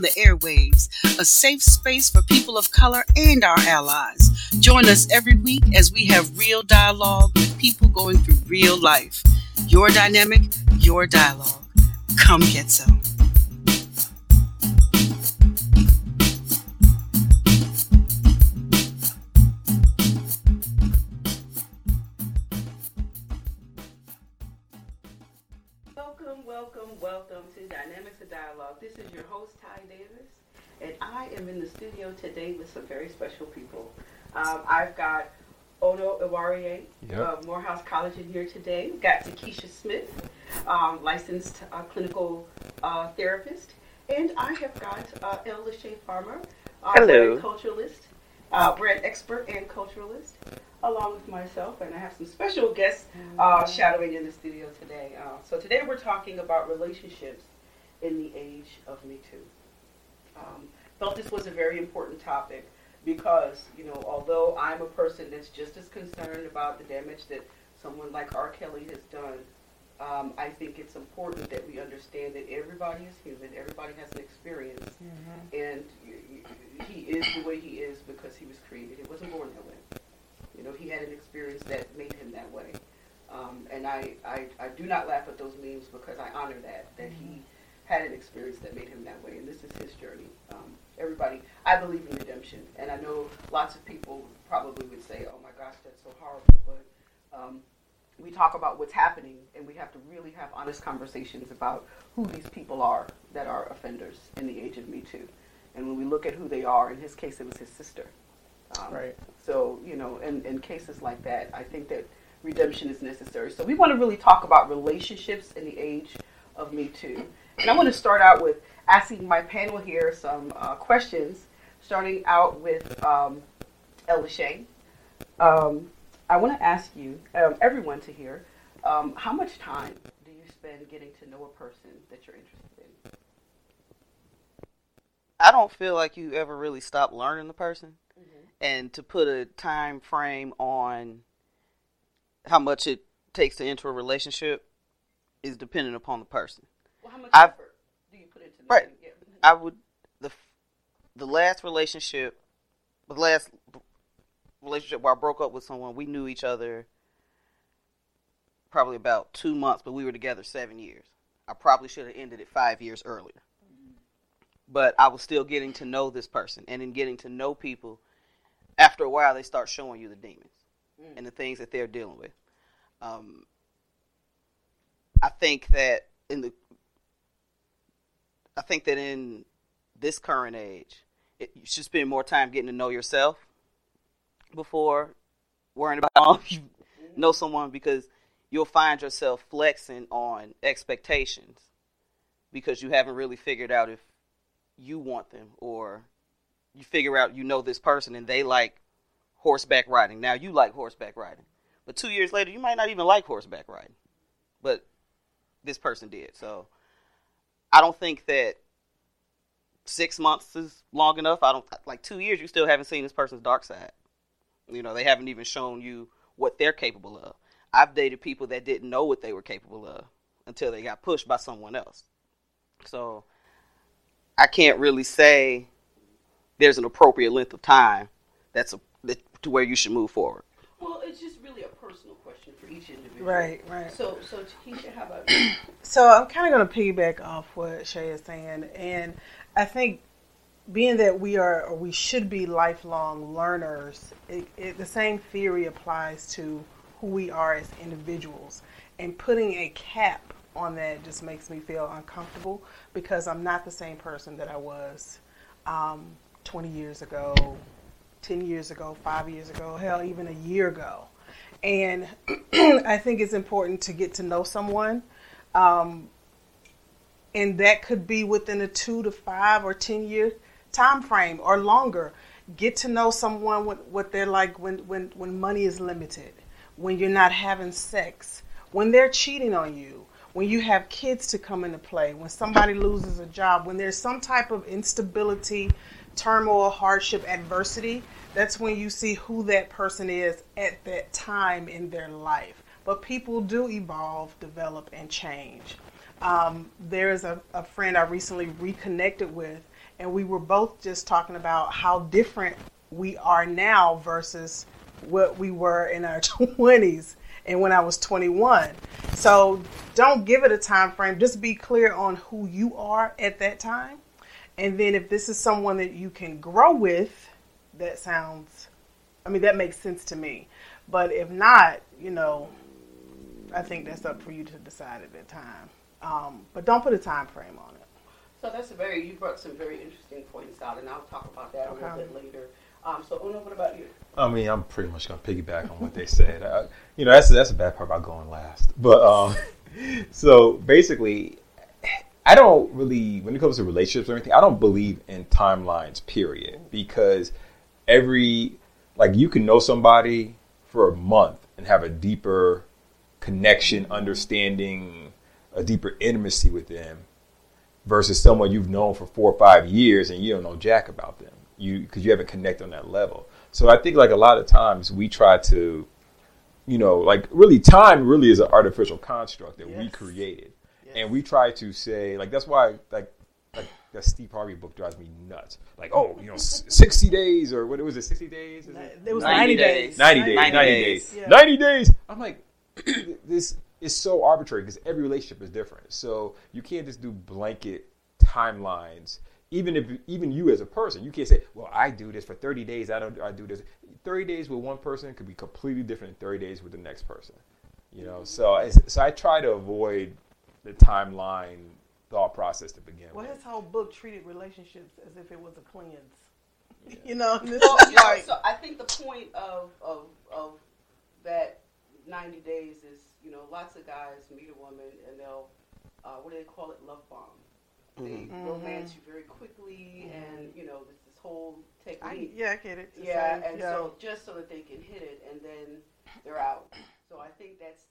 the airwaves, a safe space for people of color and our allies. Join us every week as we have real dialogue with people going through real life. Your dynamic, your dialogue. Come get some. Am in the studio today with some very special people. Um, I've got Ono Iwarie Yep. of Morehouse College in here today. We've got Takesha Smith, um, licensed uh, clinical uh, therapist. And I have got uh, El Lachey Farmer, uh, Hello. brand culturalist, uh, brand expert and culturalist, along with myself. And I have some special guests uh, shadowing in the studio today. Uh, so today we're talking about relationships in the age of Me Too. Um, felt this was a very important topic because, you know, although I'm a person that's just as concerned about the damage that someone like R. Kelly has done, um, I think it's important that we understand that everybody is human, everybody has an experience, and y- y- he is the way he is because he was created. He wasn't born that way. You know, he had an experience that made him that way. Um, and I, I, I do not laugh at those memes because I honor that, that he had an experience that made him that way, and this is his journey. Um, everybody, I believe in redemption, and I know lots of people probably would say, "Oh my gosh, that's so horrible," but um, we talk about what's happening, and we have to really have honest conversations about who these people are that are offenders in the age of Me Too. And when we look at who they are, in his case, it was his sister. Um, Right. So, you know, in, in cases like that, I think that redemption is necessary. So, we want to really talk about relationships in the age of Me Too. And I want to start out with asking my panel here some uh, questions, starting out with um, El Lachey. Um, I want to ask you, um, everyone to hear, um, how much time do you spend getting to know a person that you're interested in? I don't feel like you ever really stop learning the person. And to put a time frame on how much it takes to enter a relationship is dependent upon the person. Well, how much I've- effort do you put into this? Right. I would the the last relationship, the last relationship where I broke up with someone, we knew each other probably about two months, but we were together seven years. I probably should have ended it five years earlier. But I was still getting to know this person, and in getting to know people, after a while, they start showing you the demons and the things that they're dealing with. Um, I think that in the I think that in this current age, it, you should spend more time getting to know yourself before worrying about how you know someone because you'll find yourself flexing on expectations because you haven't really figured out if you want them or you figure out you know this person and they like horseback riding. Now you like horseback riding. But 2 years later you might not even like horseback riding. But this person did. So I don't think that six months is long enough. I don't like two years. You still haven't seen this person's dark side. You know, they haven't even shown you what they're capable of. I've dated people that didn't know what they were capable of until they got pushed by someone else. So I can't really say there's an appropriate length of time that's a, that, to where you should move forward. Well, it's just really a personal question for each individual. Right, right. So, so Takesha, how about you? So I'm kind of going to piggyback off what Shay is saying, and I think being that we are or we should be lifelong learners, it, it, the same theory applies to who we are as individuals, and putting a cap on that just makes me feel uncomfortable because I'm not the same person that I was um, 20 years ago, 10 years ago, five years ago, hell, even a year ago. And I think it's important to get to know someone. Um, and that could be within a two to five or 10 year time frame or longer. Get to know someone what, what they're like when, when, when money is limited, when you're not having sex, when they're cheating on you, when you have kids to come into play, when somebody loses a job, when there's some type of instability, turmoil, hardship, adversity, that's when you see who that person is at that time in their life. But people do evolve, develop, and change. Um, there is a, a friend I recently reconnected with, and we were both just talking about how different we are now versus what we were in our 20s and when I was 21. So don't give it a time frame. Just be clear on who you are at that time. And then if this is someone that you can grow with, that sounds I mean that makes sense to me. But if not, you know, I think that's up for you to decide at that time. Um, but don't put a time frame on it. So that's a very you brought some very interesting points out, and I'll talk about that a little bit later. Um, so Ono, what about you? I mean, I'm pretty much gonna piggyback on what they said. Uh, you know, that's that's the bad part about going last. But um, so basically, I don't really, when it comes to relationships or anything, I don't believe in timelines. Period, because every like you can know somebody for a month and have a deeper connection, understanding, a deeper intimacy with them versus someone you've known for four or five years and you don't know jack about them. You because you haven't connected on that level. So i think like a lot of times we try to you know like really time really is an artificial construct that we created. Yes. and we try to say like that's why like that steve harvey book drives me nuts like oh you know 60 days or what was it 60 days Is it? It was 90 90, days. days. 90 days 90, 90 days, days. Yeah. 90 days i'm like this is so arbitrary because every relationship is different so you can't just do blanket timelines even if even you as a person you can't say well i do this for 30 days i don't i do this 30 days with one person could be completely different than 30 days with the next person you know so so i try to avoid the timeline thought process to begin Well, with Well, his whole book treated relationships as if it was a cleanse. You know, and this Well, you know, so I think the point of, of of that ninety days is you know lots of guys meet a woman and they'll uh, what do they call it love bomb. They Mhm. romance you very quickly and you know this, this whole I, technique. yeah, I get it. It's yeah, same, and yeah. so just so that they can hit it and then they're out. So I think that's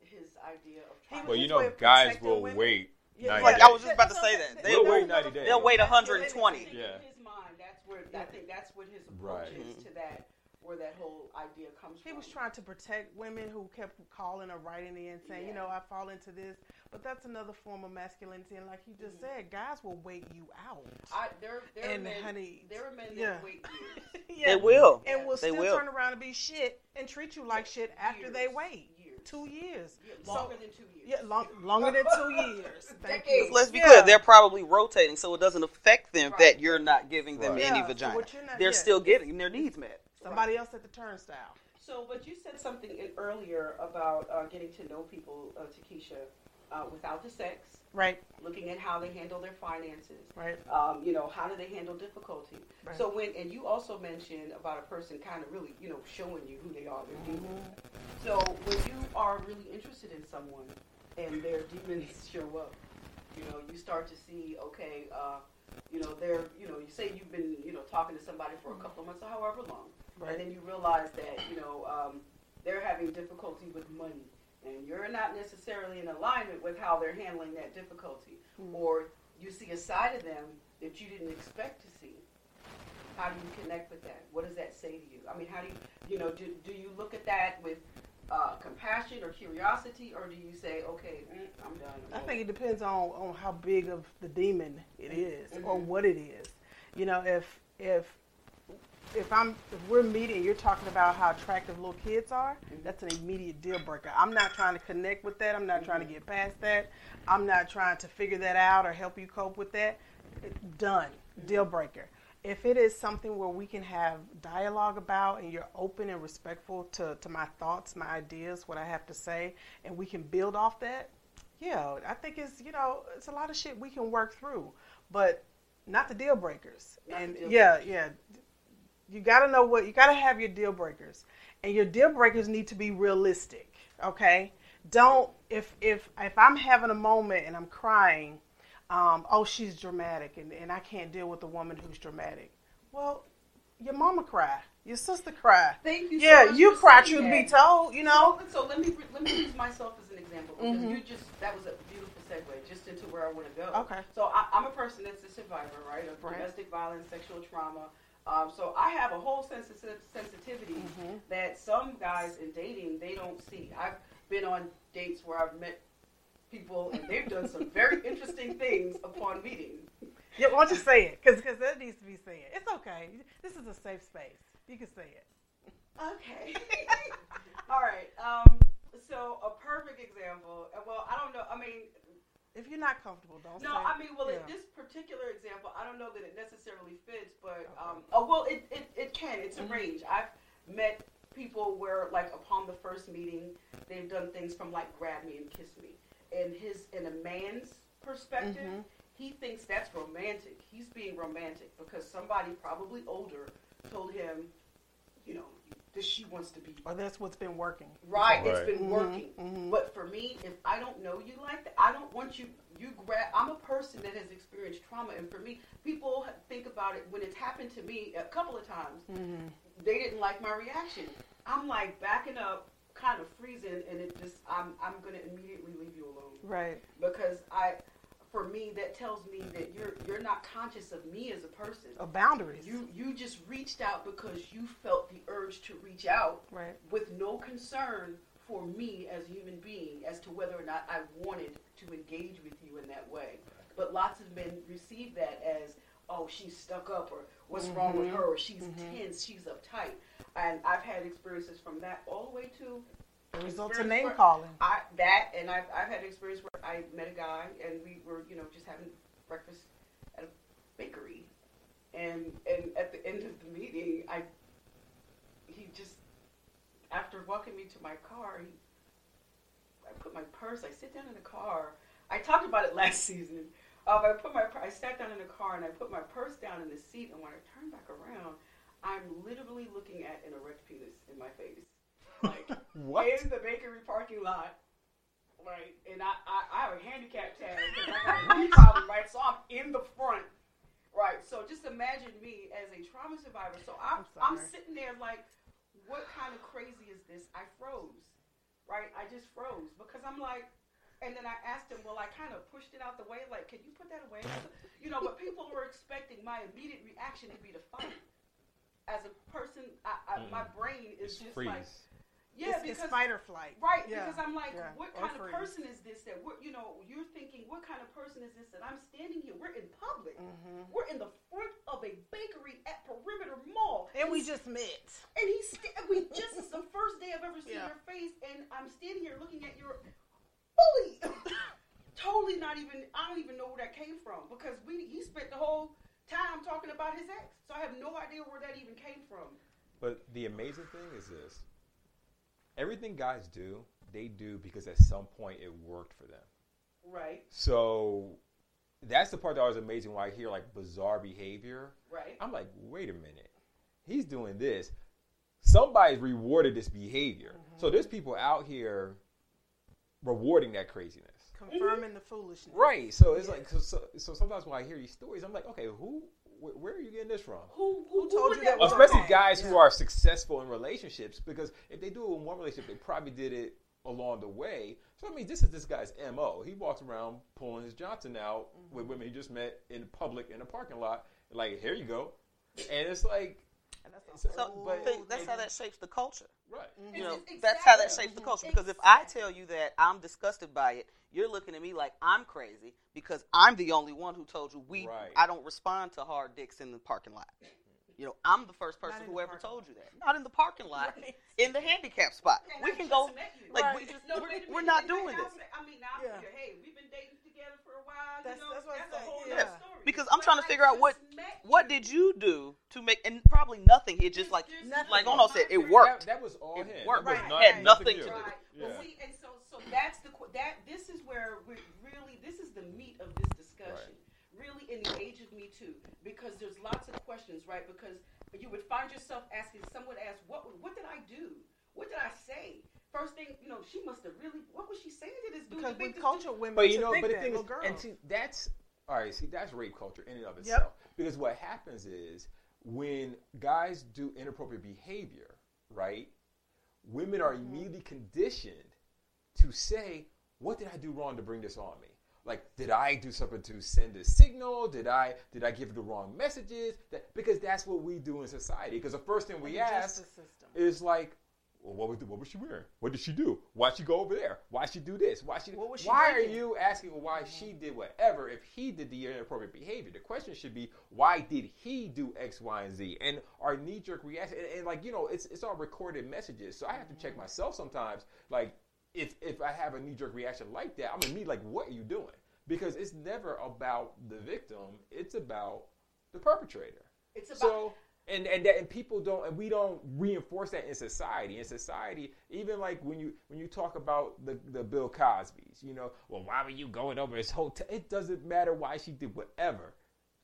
his idea of He trying. was well you know guys will women. wait Yeah, 90 Like, days. I was just about to say that. They'll They'll- wait 90 days. They'll wait 120. Yeah. In his mind, that's where I think that's what his approach Right. is to that, where that whole idea comes He from. He was trying to protect women who kept calling or writing in saying, you know, I fall into this. But that's another form of masculinity. And like you just Mm-hmm. said, guys will wait you out. I, there, there And are men, honey, there are men that yeah. wait years. Yeah. They will. And will They still will. turn around and be shit and treat you like shit after they Years. wait. Years. Two years. Yeah, So- longer than two years. Yeah, long, longer than two years. Thank you. Decades. Let's be Yeah. clear, they're probably rotating, so it doesn't affect them Right. that you're not giving them Right. any Yeah, vagina. not- they're yeah. still getting their needs met. Somebody else at the turnstile. So, but you said something earlier about uh, getting to know people, uh, Takesha, uh, without the sex, Right, looking at how they handle their finances. right. Um, you know, how do they handle difficulty? Right. So when, and you also mentioned about a person kind of really, you know, showing you who they are, their demons. So when you are really interested in someone and their demons show up, you know, you start to see, okay, uh, you know, they're, you know, you say you've been, you know, talking to somebody for a couple of months or however long, Right. and then you realize that, you know, um, they're having difficulty with money, and you're not necessarily in alignment with how they're handling that difficulty, Mm. or you see a side of them that you didn't expect to see. How do you connect with that? What does that say to you? I mean, how do you, you know, do, do you look at that with uh, compassion or curiosity, or do you say, okay, mm, I'm done? I think it depends on, on how big of the demon it is or Mhm. what it is. You know, if if if I'm if we're meeting, you're talking about how attractive little kids are. That's an immediate deal breaker. I'm not trying to connect with that. I'm not trying to mm-hmm. get past that. I'm not trying to figure that out or help you cope with that. Done. Deal mm-hmm. breaker. If it is something where we can have dialogue about and you're open and respectful to, to my thoughts, my ideas, what I have to say, and we can build off that, yeah, I think it's you know it's a lot of shit we can work through, but not the deal breakers. Not the and deal yeah, breakers. yeah, you got to know what you got to have your deal breakers, and your deal breakers need to be realistic. Okay, don't if if if I'm having a moment and I'm crying, um, oh she's dramatic and and I can't deal with a woman who's dramatic. Well, your mama cry, your sister cry. Thank you. Yeah, much you cry. Truth that. be told, you know. So, so let me let me use myself as an example because Mhm. you just that was a beautiful segue just into where I want to go. Okay. So I, I'm a person that's a survivor, right, of Right. domestic violence, sexual trauma. Um, so I have a whole sense of sen- sensitivity Mhm. that some guys in dating they don't see. I've been on dates where I've met people, and they've done some very interesting things upon meeting. Yeah, why don't you say it? Because that needs to be said. It's okay. This is a safe space. You can say it. Okay. All right. Um, so a perfect example. Well, I don't know. I mean, If you're not comfortable, don't no. say I mean, well, in yeah. this particular example, I don't know that it necessarily fits, but um, oh well, it, it, it can. It's a Mhm. range. I've met people where, like, upon the first meeting, they've done things from like grab me and kiss me. In his, in a man's perspective, Mhm. he thinks that's romantic. He's being romantic because somebody probably older told him, you know, that she wants to be Or that's what's been working. Right, it's been Mhm, working. mhm. But for me, if I don't know you like that, I don't want you. You grab. I'm a person that has experienced trauma, and for me, people think about it when it's happened to me a couple of times. Mm-hmm. They didn't like my reaction. I'm like backing up, kind of freezing, and it just. I'm. I'm gonna immediately leave you alone Right. because I. For me, that tells me that you're you're not conscious of me as a person. Or boundaries. You you just reached out because you felt the urge to reach out right. with no concern for me as a human being as to whether or not I wanted to engage with you in that way. But lots of men receive that as, oh, she's stuck up, or what's wrong with Mhm. her, or she's Mhm. tense, she's uptight. And I've had experiences from that all the way to The result of name calling. I that, and I've I've had experience where I met a guy and we were you know just having breakfast at a bakery, and and at the end of the meeting, I he just after walking me to my car, he I put my purse. I sit down in the car. I talked about it last season. Um, I put my I sat down in the car and I put my purse down in the seat, and when I turned back around, I'm literally looking at an erect penis in my face, like What? in the bakery parking lot. Right, and I, I, I have a handicap tag because I got a knee problem, right? So I'm in the front, right? So just imagine me as a trauma survivor. So I'm, I'm, I'm sitting there like, what kind of crazy is this? I froze, right? I just froze because I'm like, and then I asked him, well, I kind of pushed it out the way, like, can you put that away? You know, but people were expecting my immediate reaction to be to fight. As a person, I, I, my mm. brain is It's just freeze. like, yeah, it's, it's because fight or flight. Right, Yeah, because I'm like, yeah, what or kind of freeze. person is this that we're, you know, you're thinking, what kind of person is this that I'm standing here? We're in public. hmm We're in the front of a bakery at Perimeter Mall. And we just met. and he's st- we just it's the first day I've ever seen Yeah. your face, and I'm standing here looking at your fully, totally not even. I don't even know where that came from because we he spent the whole time talking about his ex, so I have no idea where that even came from. But the amazing thing is this: everything guys do, they do because at some point it worked for them. Right, So that's the part that was amazing. When I hear like bizarre behavior, right. I'm like, wait a minute, he's doing this. Somebody's rewarded this behavior. Mm-hmm. So there's people out here rewarding that craziness. Confirming the foolishness. Right. So it's Yeah. like so, so, so sometimes when I hear these stories, I'm like, okay, who, wh- where are you getting this from? Who who, Who told would you that Especially okay. guys who are successful in relationships, because if they do it in one relationship, they probably did it along the way. So I mean, this is this guy's mo. He walks around pulling his Johnson out mm-hmm. with women he just met in public in a parking lot. Like, here you go, and it's like, And that's So- So but- think that's how that shapes the culture. right. You know, Ex- that's how that shapes the culture. Because if I tell you that I'm disgusted by it, you're looking at me like I'm crazy because I'm the only one who told you we. Right. I don't respond to hard dicks in the parking lot. You know, I'm the first person who ever told you that. Not in the parking lot, Right. in the handicap spot. And we I can go. Like Right. we just, No, we're, wait we're not doing this. I'm- mean, now I'm Yeah. Hey, we've been dating together for a while. That's- you know, that's what that's a whole yeah. other story. Because I'm But trying to I figure out what what did you do to make and probably nothing. It just like There's- Nothing. like there's Ono said, it worked. That, that was all It him. worked. That was Right. not- Had nothing you. to do. Right. Yeah. Well, see, and so so that's the qu- that this is where we really this is the meat of this discussion. Really, in the age of Me Too, because there's lots of questions, right? Because you would find yourself asking someone ask, "What what did I do? What did I say?" First thing, you know, she must have really. What was she saying to this dude? Because to we make culture women But you know, but the that, thing is, little girls. and see, that's all right. See, that's rape culture in and of Yep. itself. Because what happens is when guys do inappropriate behavior, right? Women are Mm-hmm. immediately conditioned to say, "What did I do wrong to bring this on me?" Like, did I do something to send a signal? Did I did I give the wrong messages? That because that's what we do in society. Because the first thing we ask system. is like, well, what was what was she wearing? What did she do? Why'd she go over there? Why'd she do this? Why she? What was she why drinking? are you asking why mm-hmm. she did whatever if he did the inappropriate behavior? The question should be why did he do X, Y, and Z? And our knee jerk reaction and, and like you know it's it's all recorded messages, so I have to check mm-hmm. myself sometimes. Like if if I have a knee jerk reaction like that, I'm gonna be like, what are you doing? Because it's never about the victim; it's about the perpetrator. It's about So and and that, and people don't and we don't reinforce that in society. In society, even like when you when you talk about the the Bill Cosby's, you know, well, why were you going over his hotel? It doesn't matter why she did whatever.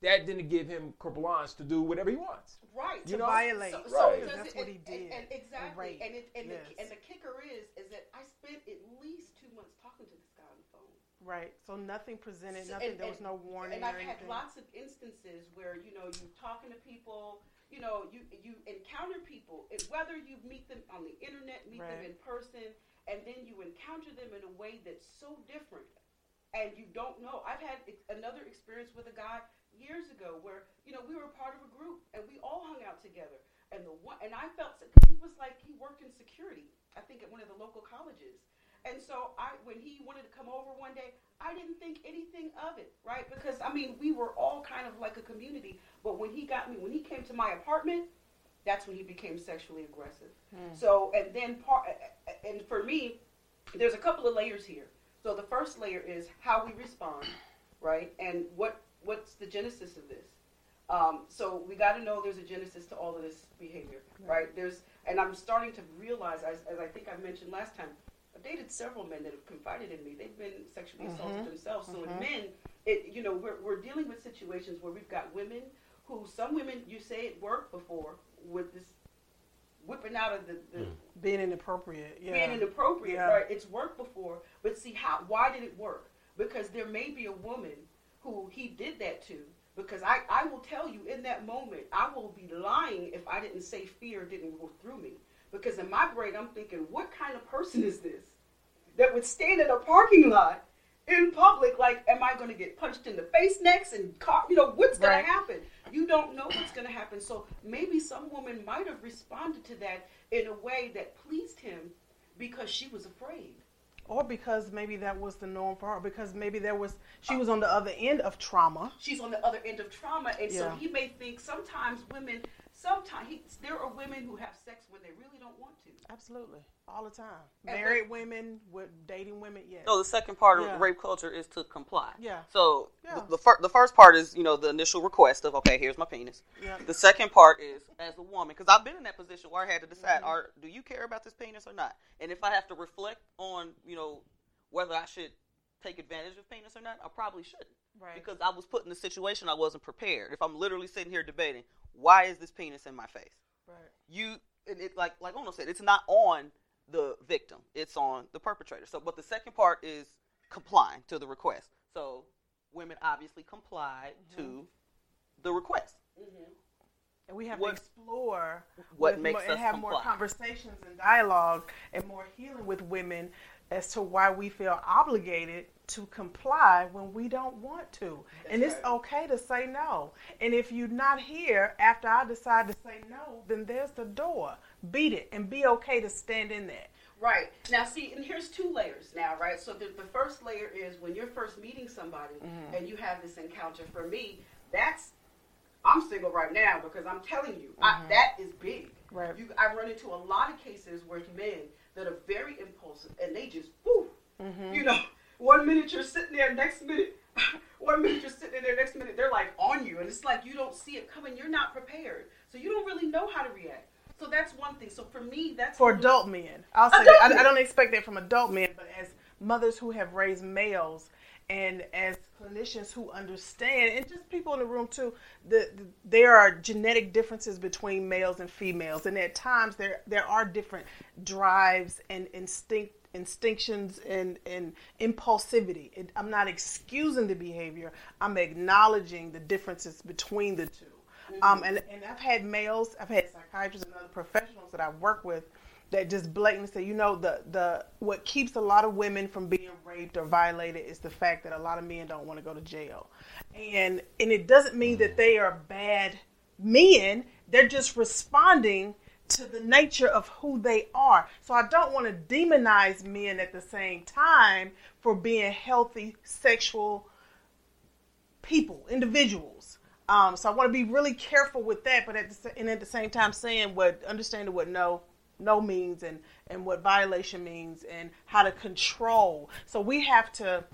That didn't give him carte blanche to do whatever he wants. right You to know? violate. So, Right. so Because that's it- what he did. And, and exactly. Right. And it, and, Yes. the, and the kicker is is that I spent at least two months talking to this guy on the phone. Right. So nothing presented, nothing. and- there was no warning And I've had lots of instances where you know you're talking to people, you know you you encounter people, and whether you meet them on the internet, meet them in person, and then you encounter them in a way that's so different, and you don't know. I've had ex- another experience with a guy years ago where you know we were part of a group and we all hung out together, and the one and I felt because he was like he worked in security, I think at one of the local colleges. And so I, when he wanted to come over one day, I didn't think anything of it, right? Because I mean, we were all kind of like a community. But when he got me, when he came to my apartment, that's when he became sexually aggressive. Hmm. So, and then part, and for me, there's a couple of layers here. So the first layer is how we respond, right? And what what's the genesis of this? Um, so we got to know there's a genesis to all of this behavior, right? There's, and I'm starting to realize, as, as I think I mentioned last time, I've dated several men that have confided in me. They've been sexually mm-hmm. assaulted themselves. So in mm-hmm. men, it you know we're we're dealing with situations where we've got women who some women you say it worked before with this whipping out of the, the mm. Being inappropriate. Yeah. being inappropriate, Yeah. right? It's worked before, but see how why did it work? Because there may be a woman who he did that to. Because I, I will tell you in that moment, I will be lying if I didn't say fear didn't go through me. Because in my brain, I'm thinking, what kind of person is this that would stand in a parking lot in public? Like, am I going to get punched in the face next and caught? You know, what's going Right. to happen? You don't know what's going to happen. So maybe some woman might have responded to that in a way that pleased him because she was afraid. Or because maybe that was the norm for her. Because maybe there was she was on the other end of trauma. She's on the other end of trauma, and so Yeah. he may think sometimes women, sometimes he, there are women who have sex when they really don't want to. Absolutely. All the time. And Married women with dating women, yes. No, the second part Yeah. of rape culture is to comply. Yeah. So Yeah. the, the, fir- the first part is, you know, the initial request of, okay, here's my penis. Yeah. The second part is, as a woman, because I've been in that position where I had to decide, Mm-hmm. are do you care about this penis or not? And if I have to reflect on, you know, whether I should take advantage of penis or not, I probably shouldn't. Right. Because I was put in a situation I wasn't prepared. If I'm literally sitting here debating, why is this penis in my face? Right. you and it like like Ono said, it's not on the victim, it's on the perpetrator. So, but the second part is complying to the request. So, women obviously complied mm-hmm. to the request. Mm-hmm. And we have What- to explore what makes more, and have more conversations and dialogue and more healing with women as to why we feel obligated to comply when we don't want to. and it's right. okay to say no. And if you're not here after I decide to say no, then there's the door. Beat it and be okay to stand in that. Right. Now, see, and here's two layers now, right? So the, the first layer is when you're first meeting somebody mm-hmm. and you have this encounter. For me, that's, I'm single right now because I'm telling you, I, mm-hmm. that is big. Right. You, I run into a lot of cases where men that are very impulsive and they just, whoo, mm-hmm. you know, one minute you're sitting there, next minute, one minute you're sitting there, next minute they're like on you. And it's like you don't see it coming. You're not prepared. So you don't really know how to react. So that's one thing. So for me, that's for adult men. I'll say Adult. I. I don't expect that from adult men, but as mothers who have raised males and as clinicians who understand, and just people in the room too, the, the, there are genetic differences between males and females, and at times there there are different drives and instinct instinctions and, and impulsivity. It, I'm not excusing the behavior. I'm acknowledging the differences between the 2 Um, and, and I've had males, I've had psychiatrists and other professionals that I work with that just blatantly say, you know, the, the what keeps a lot of women from being raped or violated is the fact that a lot of men don't want to go to jail. And and it doesn't mean that they are bad men. They're just responding to the nature of who they are. So I don't want to demonize men at the same time for being healthy sexual people, individuals. Um, so I want to be really careful with that, but at the, and at the same time saying what, understanding what no, no means and and what violation means and how to control. So we have to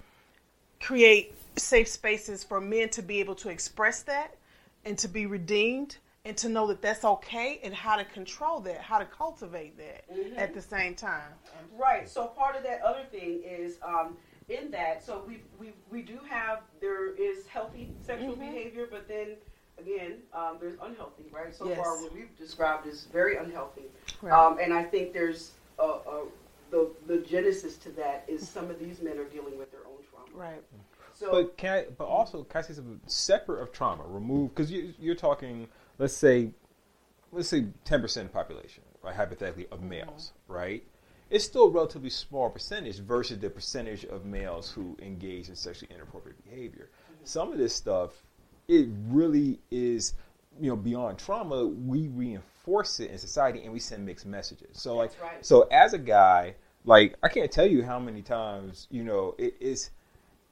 create safe spaces for men to be able to express that and to be redeemed and to know that that's okay and how to control that, how to cultivate that mm-hmm. at the same time. Right. So part of that other thing is um, in that. So we we we do have there is healthy sexual mm-hmm. behavior, but then again um, there's unhealthy. Right. So yes. far, what we've described is very unhealthy. Right. Um, and I think there's a, a, the the genesis to that is some of these men are dealing with their own trauma. Right. So, but can I? But also, can I say something separate of trauma? Remove because you, you're talking let's say, let's say 10% of the population, right, hypothetically, of males, mm-hmm. right? It's still a relatively small percentage versus the percentage of males who engage in sexually inappropriate behavior. Mm-hmm. Some of this stuff, it really is, you know, beyond trauma. We reinforce it in society and we send mixed messages. So, That's like, right. so as a guy, like, I can't tell you how many times, you know, it is.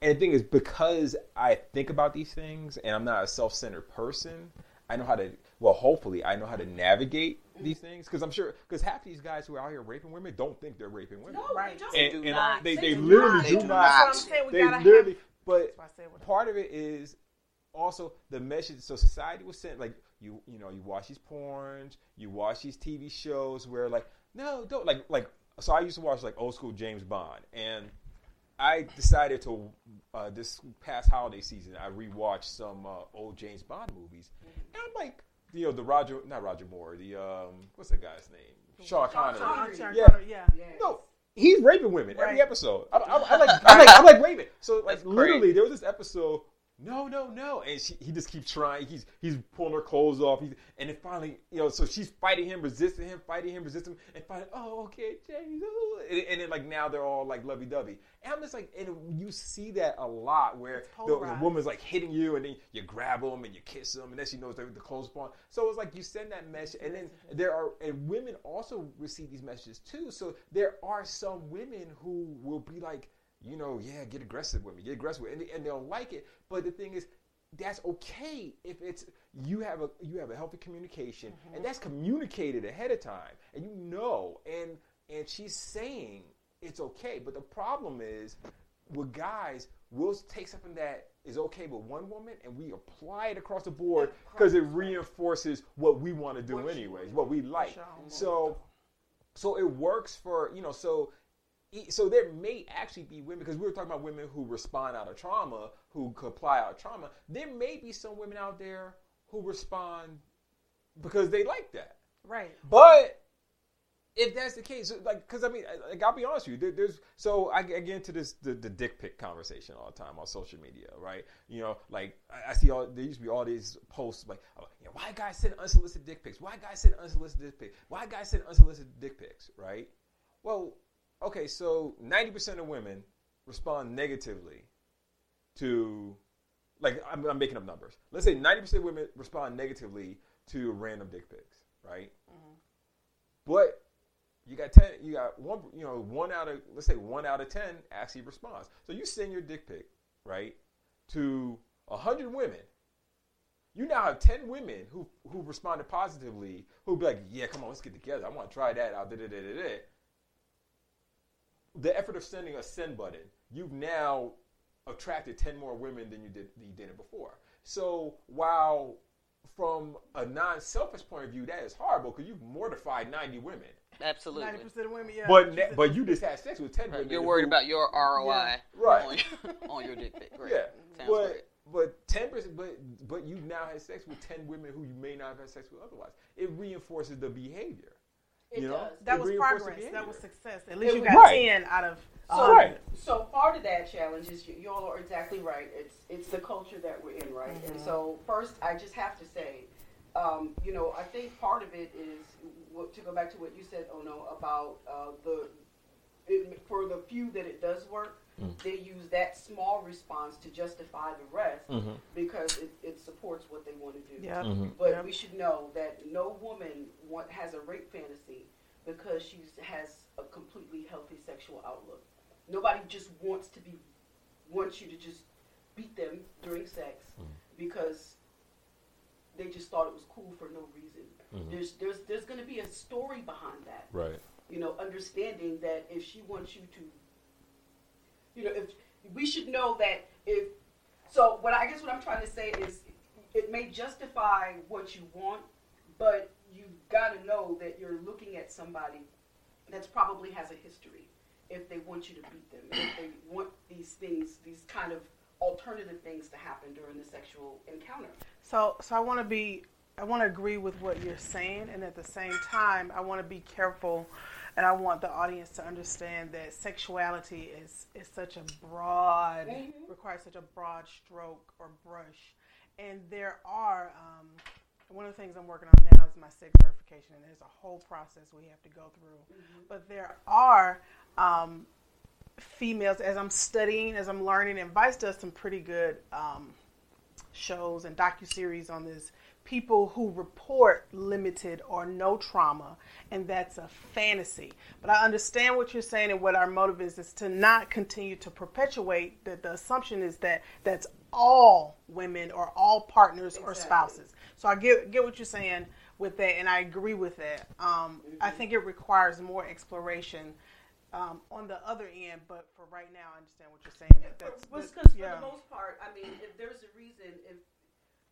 And the thing is, because I think about these things and I'm not a self centered person, I know how to. Well, hopefully, I know how to navigate these things because I'm sure because half these guys who are out here raping women don't think they're raping women. No, right. And, do and not. they, they, they literally do, do not. They literally. But part of it is also the message. So society was sent like you you know you watch these porns, you watch these TV shows where like no don't like like. So I used to watch like old school James Bond and I decided to uh, this past holiday season. I rewatched some uh, old James Bond movies, and I'm like, you know, the Roger, not Roger Moore, the um, what's that guy's name? Sean Connery. Connery. Yeah, yeah. Yes. No, he's raping women right. every episode. I, I, I, like, I'm like, I'm like raping. So like, literally, there was this episode no, no, no. And she, he just keeps trying. He's he's pulling her clothes off. He's, and then finally, you know, so she's fighting him, resisting him, fighting him, resisting him, and finally, oh, okay, James. And, and, then like now they're all like lovey dovey. And I'm just like, and you see that a lot where the, the, woman's like hitting you, and then you grab them and you kiss them, and then she knows the, the clothes on. So it's like you send that message, and then there are and women also receive these messages too. So there are some women who will be like you know, yeah, get aggressive with me, get aggressive with me, and, and they'll like it. But the thing is, that's okay if it's you have a you have a healthy communication, mm-hmm. and that's communicated ahead of time, and you know, and and she's saying it's okay. But the problem is, with guys, we'll take something that is okay with one woman and we apply it across the board because it reinforces what we want to do anyways, what we like. So, so it works for you know. So so there may actually be women because we were talking about women who respond out of trauma, who comply out of trauma. There may be some women out there who respond because they like that. Right. But if that's the case, like, because I mean, like, I'll be honest with you, there, there's so I, get into this the, the, dick pic conversation all the time on social media, right? You know, like I, I see all there used to be all these posts like, oh, you know, why guys send unsolicited dick pics? Why guys send unsolicited dick pics? Why guys send unsolicited dick pics? Right? Well, okay, so 90% of women respond negatively to, like, I'm, I'm, making up numbers. Let's say 90% of women respond negatively to random dick pics, right? Mm-hmm. But you got 10, you got one, you know, one out of, let's say one out of 10 actually responds. So you send your dick pic, right, to 100 women. You now have 10 women who, who responded positively, who be like, yeah, come on, let's get together. I want to try that out. Da, da, da, da, da the effort of sending a send button, you've now attracted 10 more women than you did, than you did it before. So while from a non-selfish point of view, that is horrible because you've mortified 90 women. Absolutely. 90% of women, yeah. But, but you just had sex with 10 right. women. You're worried who, about your ROI yeah. right. on, your, on your dick pic. Right. Yeah. Sounds but, great. But ten percent, but but you now had sex with ten women who you may not have had sex with otherwise. It reinforces the behavior. It you know? That it was progress. That was success. At least it you got right. ten out of. So, right. so part of that challenge is you, all are exactly right. It's it's the culture that we're in, right? Mm-hmm. And so first, I just have to say, um, you know, I think part of it is what, to go back to what you said, oh no, about uh, the it, for the few that it does work. Mm. they use that small response to justify the rest Mhm. because it, it supports what they want to do. Yeah. Mhm. But Yeah. we should know that no woman want, has a rape fantasy because she has a completely healthy sexual outlook. Nobody just wants to be wants you to just beat them during sex Mhm. because they just thought it was cool for no reason. Mhm. There's there's there's going to be a story behind that. Right. You know, understanding that if she wants you to, you know, if we should know that if so, what I guess what I'm trying to say is, it may justify what you want, but you've got to know that you're looking at somebody that's probably has a history. If they want you to beat them, if they want these things, these kind of alternative things to happen during the sexual encounter. So, so I want to be, I want to agree with what you're saying, and at the same time, I want to be careful, and I want the audience to understand that sexuality is is such a broad, Mhm. requires such a broad stroke or brush, and there are. Um, one of the things I'm working on now is my sex certification, and there's a whole process we have to go through. But there are um, females, as I'm studying, as I'm learning, and Vice does some pretty good um, shows and docuseries on this. People who report limited or no trauma, and that's a fantasy. But I understand what you're saying, and what our motive is is to not continue to perpetuate that the assumption is that that's all women or all partners or spouses. So I get get what you're saying with that, and I agree with that. Um, I think it requires more exploration um, on the other end, but for right now, I understand what you're saying. That that's, Because that- for the most part, I mean, if there's a reason, if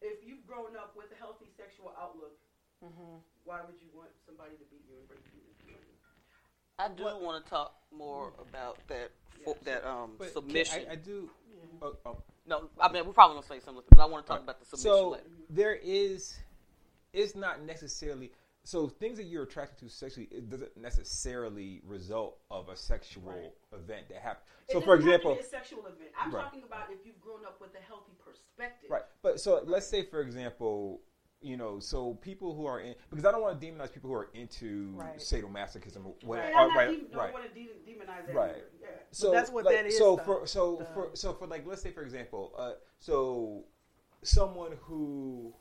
if you've grown up with a healthy sexual outlook, Mhm. why would you want somebody to beat you and rape you? I do What- want to talk more about that fo- Yes. that um submission. I, I do. Oh, oh. no, I mean we're probably gonna say something, but I want to talk Right. about the submission. So later. there is, it's not necessarily. So things that you're attracted to sexually, it doesn't necessarily result of a sexual Right. event that happened. It So for example, a sexual event. I'm Right. talking about if you've grown up with a healthy perspective. Right. But so let's say, for example, you know, so people who are in because I don't want to demonize people who are into Right. sadomasochism. or What, And or- I'm not right, even, don't right. want to de- demonize that. Right. Yeah. So that's what like, that is, So though. for so The- for so for like let's say for example, uh, so someone who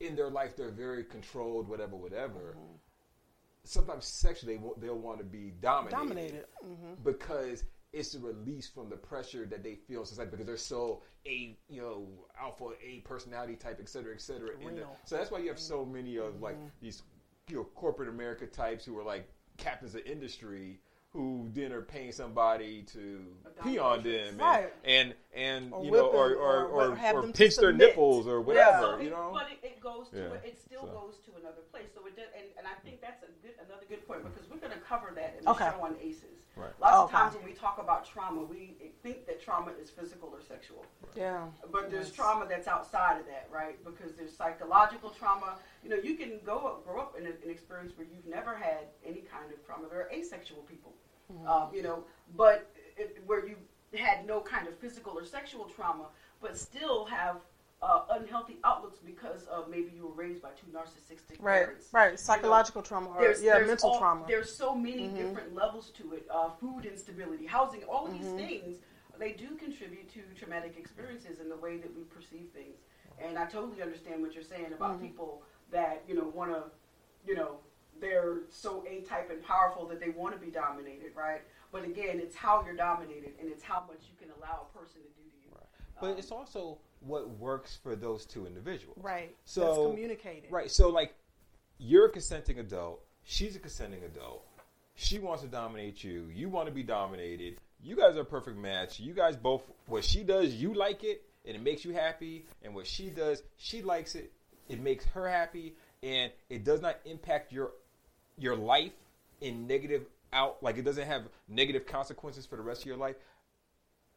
in their life they're very controlled, whatever, whatever. Sometimes sexually they, wa- they'll want to be dominated, Dominated. hmm because it's a release from the pressure that they feel in society because they're so a you know alpha a personality type, et cetera, et cetera. in the- so that's why you have so many of like these you know corporate America types who are like captains of industry who then are paying somebody to pee on them and Right. and, and Or you know whip or or, or or, or pinch their nipples or whatever So you know. But it, it goes to Yeah. a, it still So. goes to another place. So it does, and, and I think that's a good another good point because we're going to cover that in the Okay. show on ACEs. Right. Lots of Okay. times when we talk about trauma, we think that trauma is physical or sexual. Yeah. But there's Yes. trauma that's outside of that, right? Because there's psychological trauma. You know, you can go up, grow up in a, an experience where you've never had any kind of trauma. There are asexual people, um, you know, but it, where you had no kind of physical or sexual trauma, but still have uh, unhealthy outlooks because of maybe you were raised by two narcissistic Right. parents. Right. Psychological trauma or There's, yeah, there's mental all- trauma. There's so many Mhm. different levels to it. Uh, food instability, housing, all of these Mhm. things, they do contribute to traumatic experiences in the way that we perceive things. And I totally understand what you're saying about Mhm. people that you know want to, you know, they're so A type and powerful that they want to be dominated, right? But again, it's how you're dominated, and it's how much you can allow a person to do to you. But Um, it's also what works for those two individuals. right. So- That's communicated. Right. So like you're a consenting adult, she's a consenting adult. She wants to dominate you. You want to be dominated. You guys are a perfect match. You guys both what she does, you like it and it makes you happy, and what she does, she likes it. It makes her happy and it does not impact your your life in negative out like it doesn't have negative consequences for the rest of your life.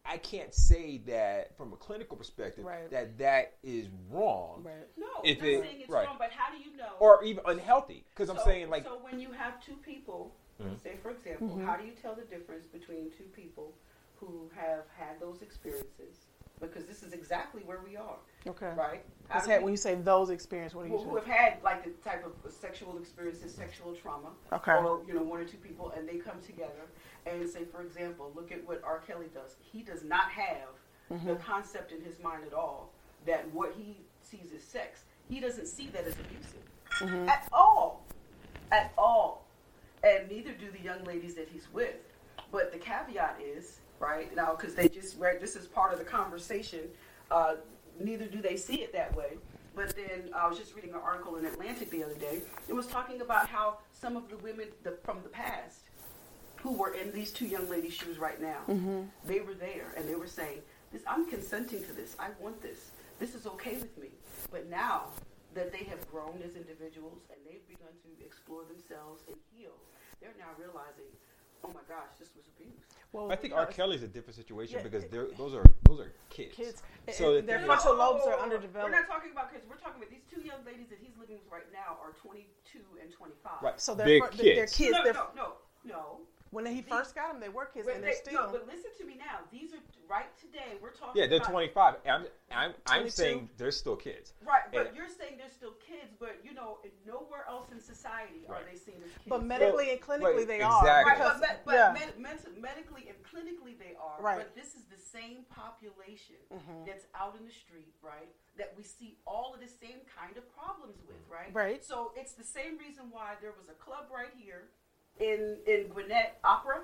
I can't say that from a clinical perspective Right. that that is wrong Right. no, if not it- saying it's right. wrong, but how do you know? or even unhealthy. Because I'm saying like so when you have two people, Mhm. say for example, Mhm. how do you tell the difference between two people who have had those experiences because this is exactly where we are, Okay. right? How Has do had, we- when you say those experiences, what do you who, who have had like the type of sexual experiences, sexual trauma, Okay. or you know one or two people, and they come together and say, for example, look at what R. Kelly does. He does not have Mm-hmm. the concept in his mind at all that what he sees as sex. He doesn't see that as abusive Mm-hmm. at all, at all, and neither do the young ladies that he's with. But the caveat is right now because they just read. This is part of the conversation. Uh, neither do they see it that way. But then I was just reading an article in Atlantic the other day. It was talking about how some of the women the, from the past who were in these two young ladies' shoes right now, they were there and they were saying, "This, I'm consenting to this. I want this. This is okay with me." But now that they have grown as individuals and they've begun to explore themselves and heal, they're now realizing, "Oh my gosh, this was abuse." Well, I think you R. Kelly's a different situation Yeah, because they're, those are those are kids. Kids. So And the their frontal is- lobes are oh, oh, underdeveloped. We're not talking about kids. We're talking about these two young ladies that he's living with right now are 22 and 25. right. So they're, they're fr- they're kids. kids. No, They're, no, no, no. When he first got them, they were kids, and they're they- still. no, but listen to me now. These are right today. We're talking. Yeah, they're about, 25. I'm I'm I'm 22. saying they're still kids. Right, but And- you're saying they're still kids, but you know, nowhere else in society are they seen as kids. but medically and clinically, right, they exactly. are. Right, Because, but, but, but yeah. med- med- medically and clinically they are. Right. But this is the same population Mhm. that's out in the street, right? That we see all of the same kind of problems with, right? Right. So it's the same reason why there was a club right here in in Gwinnett Opera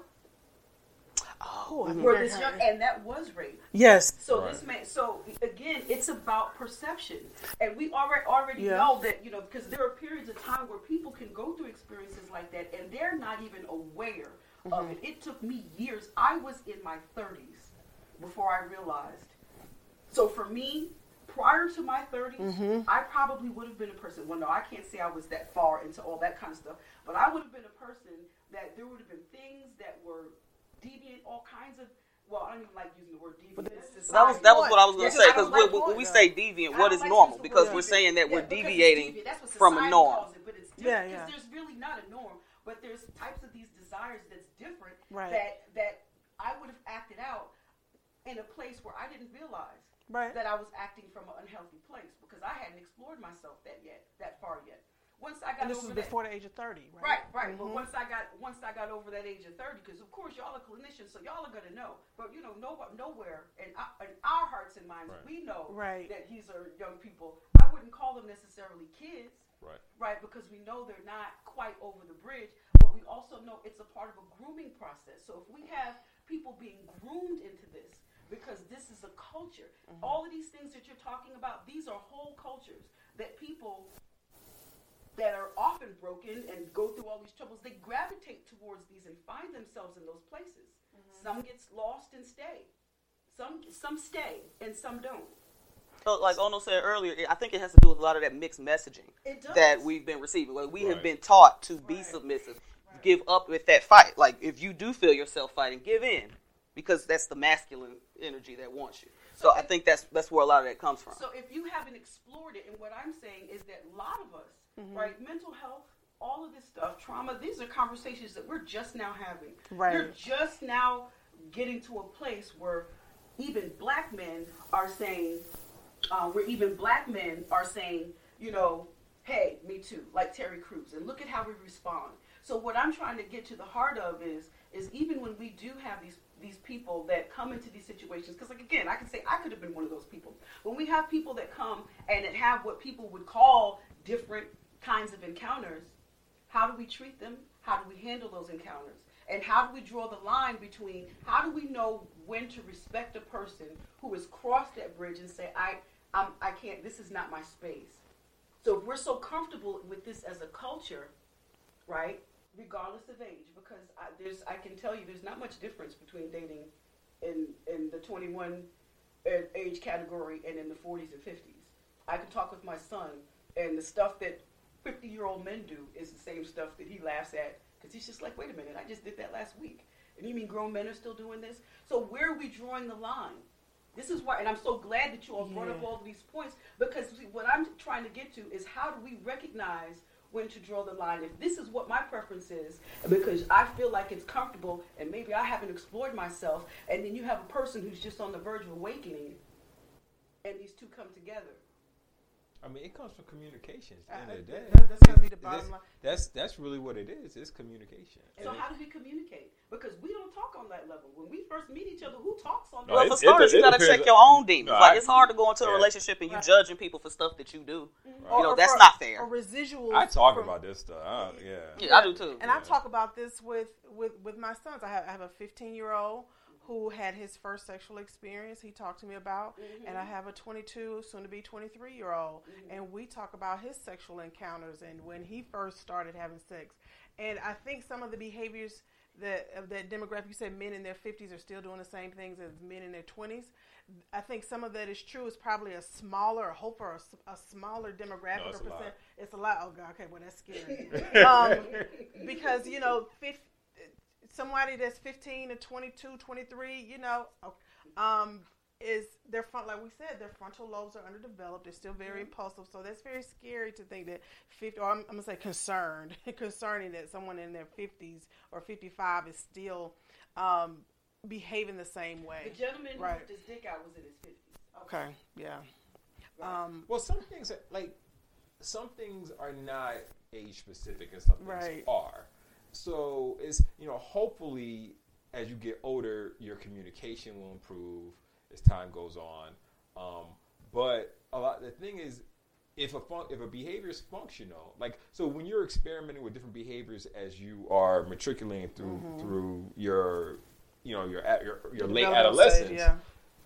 oh, I where this young and that was rape. yes. So Right. this man, so again, it's about perception, and we already already Yeah. know that you know because there are periods of time where people can go through experiences like that, and they're not even aware Mm-hmm. of it. It took me years. I was in my thirties before I realized. So for me, prior to my 30s, Mm-hmm. I probably would have been a person. Well, no, I can't say I was that far into all that kind of stuff, but I would have been a person that there would have been things that were deviant, all kinds of. Well, I don't even like using the word deviant. But It's that's- That was that was what I was going to say 'cause I because like when, when we say deviant, I what don't is like normal? Because we're saying that Yeah, we're because deviating deviant. That's what from a norm. calls it, but it's Yeah, different yeah. because there's really not a norm. But there's types of these desires that's different Right. that that I would have acted out in a place where I didn't realize Right. that I was acting from an unhealthy place because I hadn't explored myself that yet, that far yet. Once I got And this over was that, before the age of 30, right? Right, right. But Mhm. once I got once I got over that age of thirty, because of course y'all are clinicians, so y'all are gonna know. But you know, no, nowhere in our, in our hearts and minds, Right. we know Right. that these are young people. I wouldn't call them necessarily kids, Right. right? Because we know they're not quite over the bridge, but we also know it's a part of a grooming process. So if we have people being groomed into this, because this is a culture, all of these things that you're talking about, these are whole cultures that people that are often broken and go through all these troubles, they gravitate towards these and find themselves in those places. Mm-hmm. Some gets lost and stay. Some some stay and some don't. So, like Ono said earlier, I think it has to do with a lot of that mixed messaging that we've been receiving. Like we have been taught to be Right. submissive, give up with that fight. Like if you do feel yourself fighting, give in, because that's the masculine energy that wants you. So I think that's that's where a lot of that comes from. So if you haven't explored it, and what I'm saying is that a lot of us, right, mental health, all of this stuff, trauma, these are conversations that we're just now having. Right. You're just now getting to a place where even black men are saying, uh, where even black men are saying, you know, hey, me too, like Terry Crews, and look at how we respond. So what I'm trying to get to the heart of is, is even when we do have these these people that come into these situations, because like again, I can say I could have been one of those people. When we have people that come and that have what people would call different kinds of encounters, how do we treat them? How do we handle those encounters? And how do we draw the line between how do we know when to respect a person who has crossed that bridge and say, I, I'm, I can't, this is not my space. So if we're so comfortable with this as a culture, right, regardless of age, because I, there's, I can tell you there's not much difference between dating in, in the 21 uh, age category and in the 40s and 50s. I can talk with my son, and the stuff that 50 year old men do is the same stuff that he laughs at because he's just like, wait a minute, I just did that last week. And you mean grown men are still doing this? So where are we drawing the line? This is why, and I'm so glad that you all brought up Yeah. all of these points because what I'm trying to get to is how do we recognize when to draw the line? If this is what my preference is, because I feel like it's comfortable and maybe I haven't explored myself, and then you have a person who's just on the verge of awakening, and these two come together. I mean, it comes from communication. At the Uh, end of the day, that- that's gotta be the bottom that's, line. That's that's really what it is. It's communication. So And how do we communicate? Because we don't talk on that level. When we first meet each other, who talks on that? No, Well, for starters, it you gotta check your own demons. No, like I- it's hard to go into a relationship and you Right. judging people for stuff that you do. Or- You know, or that's for- not fair. Or residual. I talk from- about this stuff. I, yeah. Yeah, I do too. And I talk about this with with with my sons. I have I have a 15 year old who had his first sexual experience. He talked to me about, and I have a 22, soon to be 23 year old, and we talk about his sexual encounters and when he first started having sex. And I think some of the behaviors that of that demographic, you said men in their 50s are still doing the same things as men in their 20s. I think some of that is true. It's probably a smaller, I hope for a smaller demographic No, it's or a lot. percent. It's a lot. Oh god, okay, well that's scary. um, because you know, fif- somebody that's 15 to 22, 23, you know, um, is their front, like we said, their frontal lobes are underdeveloped. They're still very impulsive, so that's very scary to think that 50, or I'm, I'm gonna say concerned, concerning that someone in their 50s or 55 is still um, behaving the same way. The way. gentleman who Right. whipped his dick out was in his fifties. Okay, yeah. Um, Well, some things are, like some things are not age specific, and some things Right. are. So it's you know hopefully as you get older, your communication will improve as time goes on. Um, but a lot the thing is. If a fun, if a behavior is functional, like so, when you're experimenting with different behaviors as you are matriculating through through your, you know, your your, your late adolescence, stage, yeah.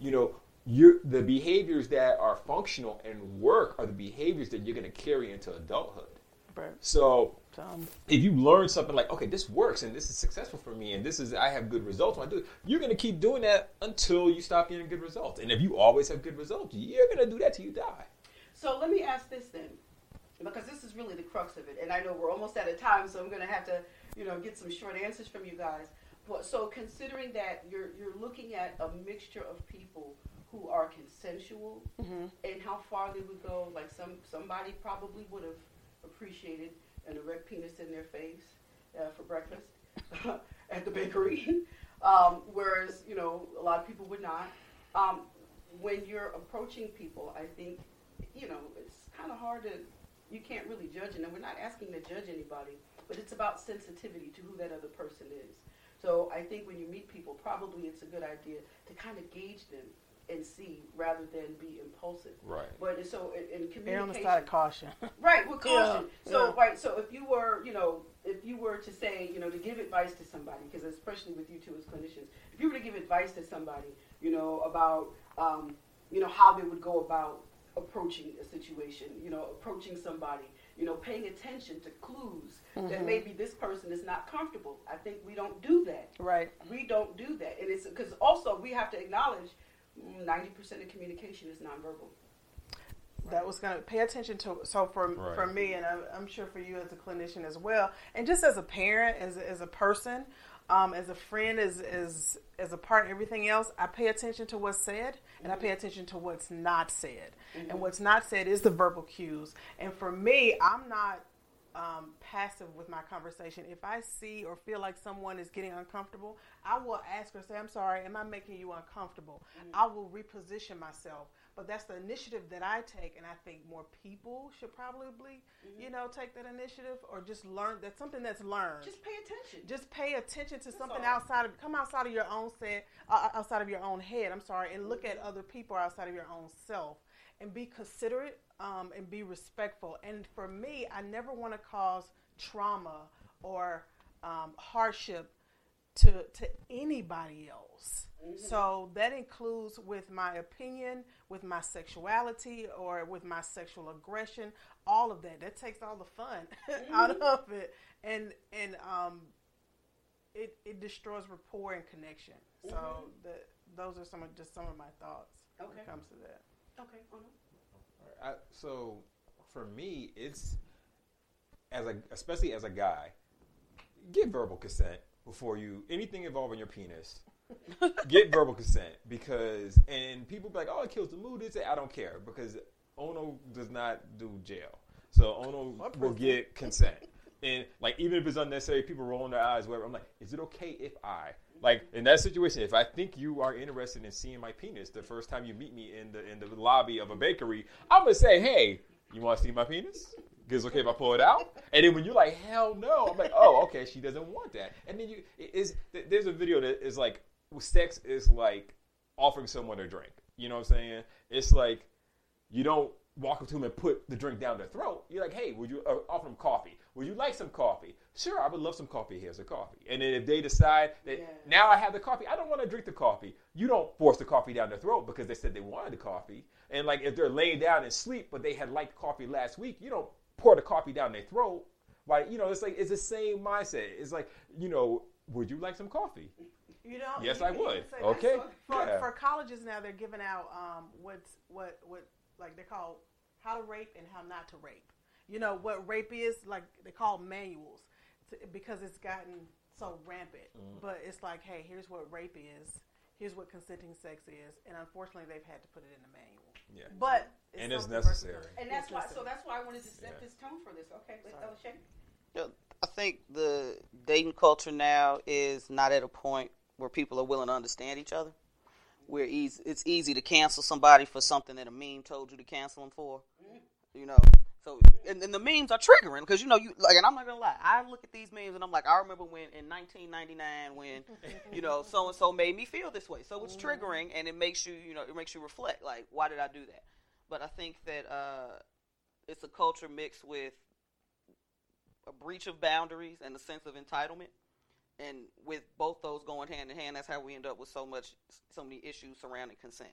you know, you're, the behaviors that are functional and work are the behaviors that you're going to carry into adulthood. Right. So Um, if you learn something like, okay, this works and this is successful for me and this is I have good results when I do it, you're going to keep doing that until you stop getting good results. And if you always have good results, you're going to do that till you die. So let me ask this then, because this is really the crux of it, and I know we're almost out of time, so I'm going to have to, you know, get some short answers from you guys. But so considering that you're you're looking at a mixture of people who are consensual, and how far they would go, like some somebody probably would have appreciated an erect penis in their face uh, for breakfast at the bakery, um, whereas you know a lot of people would not. Um, when you're approaching people, I think you know it's kind of hard to. You can't really judge, and we're not asking to judge anybody, but it's about sensitivity to who that other person is. So I think when you meet people, probably it's a good idea to kind of gauge them and see rather than be impulsive. Right. But so in, in err on the communication, side of caution. Right, with caution. Yeah, so, yeah. right, so if you were, you know, if you were to say, you know, to give advice to somebody, because especially with you two as clinicians, if you were to give advice to somebody, you know, about, um, you know, how they would go about approaching a situation, you know, approaching somebody, you know, paying attention to clues Mm-hmm. that maybe this person is not comfortable. I think we don't do that. right. We don't do that, and it's because also we have to acknowledge ninety percent of communication is nonverbal. that was going to pay attention to so for Right. for me and I'm, I'm sure for you as a clinician as well and just as a parent as, a- as a person um, as a friend as, as as a part of everything else i pay attention to what's said and i pay attention to what's not said and what's not said is the verbal cues and for me i'm not um, passive with my conversation. If I see or feel like someone is getting uncomfortable, I will ask or say, I'm sorry, am I making you uncomfortable? I will reposition myself. But that's the initiative that I take, and I think more people should probably, you know, take that initiative or just learn. That's something that's learned. Just pay attention. Just pay attention to something all. outside of come outside of your own set, uh, outside of your own head. I'm sorry, and look at other people outside of your own self, and be considerate um, and be respectful. And for me, I never want to cause trauma or um, hardship to to anybody else. So that includes with my opinion, with my sexuality, or with my sexual aggression. All of that. That takes all the fun out of it, and and um, it it destroys rapport and connection. So the, those are some of just some of my thoughts when it comes to that. Okay. Ono. I, so for me, it's as a especially as a guy, get verbal consent before you anything involving your penis. get verbal consent because and people be like, oh, it kills the mood. It's I don't care because Ono does not do jail, so Ono What will get consent. And like even if it's unnecessary, people rolling their eyes, whatever. I'm like, is it okay if I like in that situation? If I think you are interested in seeing my penis the first time you meet me in the in the lobby of a bakery, I'm gonna say, hey, you want to see my penis? Is okay if I pull it out? And then when you're like, hell no, I'm like, oh, okay, she doesn't want that. And then you is there's a video that is like, sex is like offering someone a drink. You know what I'm saying? It's like you don't walk up to them and put the drink down their throat. You're like, hey, would you uh, offer them coffee? Would you like some coffee? Sure, I would love some coffee. Here's a coffee. And then if they decide that yeah. now I have the coffee, I don't want to drink the coffee. You don't force the coffee down their throat because they said they wanted the coffee. And like if they're laying down and sleep, but they had liked coffee last week, you don't pour the coffee down their throat. Right? You know, it's like it's the same mindset. It's like, you know, would you like some coffee? You know, yes, you, I would. Okay. For, yeah. for, colleges now, they're giving out um, what's what what like they call how to rape and how not to rape. You know what rape is like they call manuals to, because it's gotten so rampant. Mm. But it's like, hey, here's what rape is. Here's what consenting sex is, and unfortunately, they've had to put it in the manual. Yeah. But it's and it's necessary. And that's why. So that's why I wanted to set yeah. this tone for this. Okay, let's I think the dating culture now is not at a point where people are willing to understand each other. Where easy, it's easy to cancel somebody for something that a meme told you to cancel them for. You know, so and, and the memes are triggering because you know you like, and I'm not gonna lie. I look at these memes and I'm like, I remember when in 1999 when you know so and so made me feel this way. So it's triggering and it makes you you know it makes you reflect like, why did I do that? But I think that uh, it's a culture mixed with a breach of boundaries and a sense of entitlement and with both those going hand in hand, that's how we end up with so much, so many issues surrounding consent.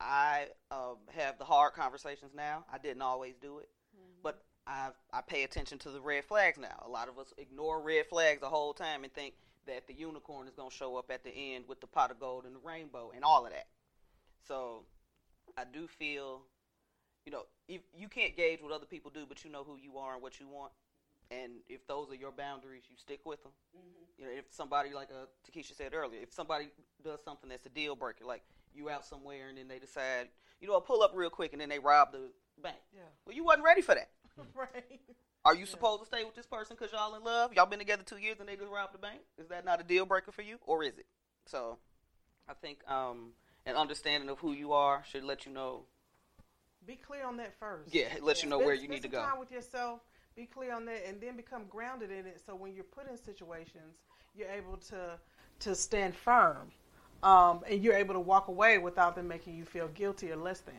I uh, have the hard conversations now. I didn't always do it, mm-hmm. I I pay attention to the red flags now. A lot of us ignore red flags the whole time and think that the unicorn is going to show up at the end with the pot of gold and the rainbow and all of that. So I do feel, you know, if you can't gauge what other people do, but you know who you are and what you want and if those are your boundaries, you stick with them. Mm-hmm. You know, if somebody like uh, Takesha said earlier, if somebody does something that's a deal breaker, like you out somewhere and then they decide, you know, I'll pull up real quick and then they rob the bank. Yeah. Well, you wasn't ready for that. right. Are you yeah. supposed to stay with this person because y'all in love? Y'all been together two years and they just robbed the bank? Is that not a deal breaker for you, or is it? So, I think um, an understanding of who you are should let you know. Be clear on that first. Yeah, let yeah. you know where you need to go. Time with yourself be clear on that and then become grounded in it so when you're put in situations you're able to to stand firm um, and you're able to walk away without them making you feel guilty or less than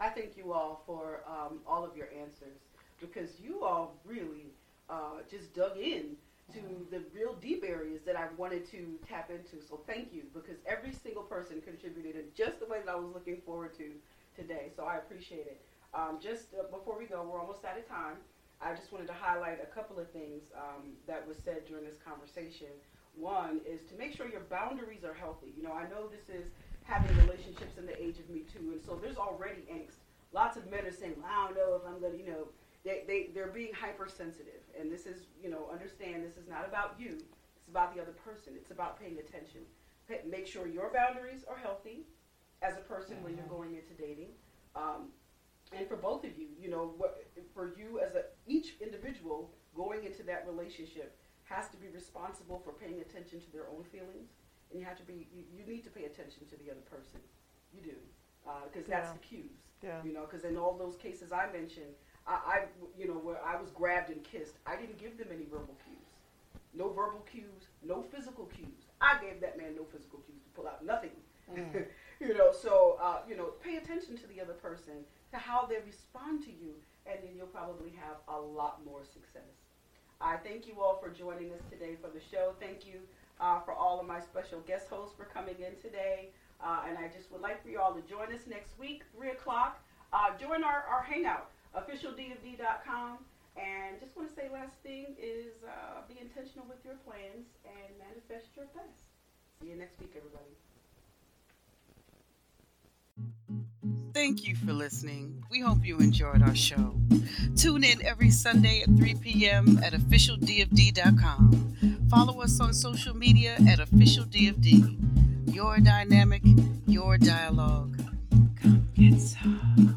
i thank you all for um, all of your answers because you all really uh, just dug in to the real deep areas that I wanted to tap into. So thank you because every single person contributed in just the way that I was looking forward to today. So I appreciate it. Um, just uh, before we go, we're almost out of time. I just wanted to highlight a couple of things um, that was said during this conversation. One is to make sure your boundaries are healthy. You know, I know this is having relationships in the age of Me Too, and so there's already angst. Lots of men are saying, well, I don't know if I'm going to, you know, they, they, they're being hypersensitive. And this is, you know, understand this is not about you. It's about the other person. It's about paying attention. Make sure your boundaries are healthy as a person when you're going into dating. Um, and for both of you, you know, what, for you as a each individual going into that relationship has to be responsible for paying attention to their own feelings, and you have to be you, you need to pay attention to the other person. You do because uh, that's yeah. the cues. Yeah. You know, because in all those cases I mentioned, I, I you know where I was grabbed and kissed, I didn't give them any verbal cues, no verbal cues, no physical cues. I gave that man no physical cues to pull out nothing. Mm. you know, so uh, you know, pay attention to the other person to how they respond to you, and then you'll probably have a lot more success. I thank you all for joining us today for the show. Thank you uh, for all of my special guest hosts for coming in today. Uh, and I just would like for you all to join us next week, 3 o'clock. Uh, join our, our hangout, officialdfd.com. And just want to say last thing is uh, be intentional with your plans and manifest your best. See you next week, everybody. Thank you for listening. We hope you enjoyed our show. Tune in every Sunday at 3 p.m. at officialdfd.com. Follow us on social media at officialdfd. Your dynamic, your dialogue. Come get some.